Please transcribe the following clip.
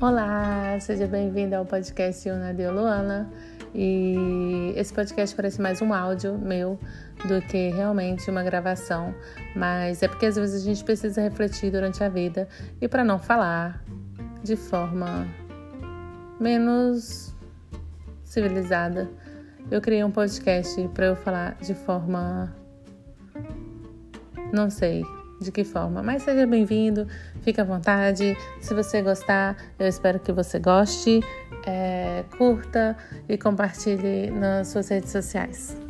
Olá, seja bem-vindo ao podcast Una de Luana. E esse podcast parece mais um áudio meu do que realmente uma gravação, mas é porque às vezes a gente precisa refletir durante a vida e para não falar de forma menos civilizada, eu criei um podcast para eu falar de forma não sei de que forma, mas seja bem-vindo, fique à vontade. Se você gostar, eu espero que você goste, é, curta e compartilhe nas suas redes sociais.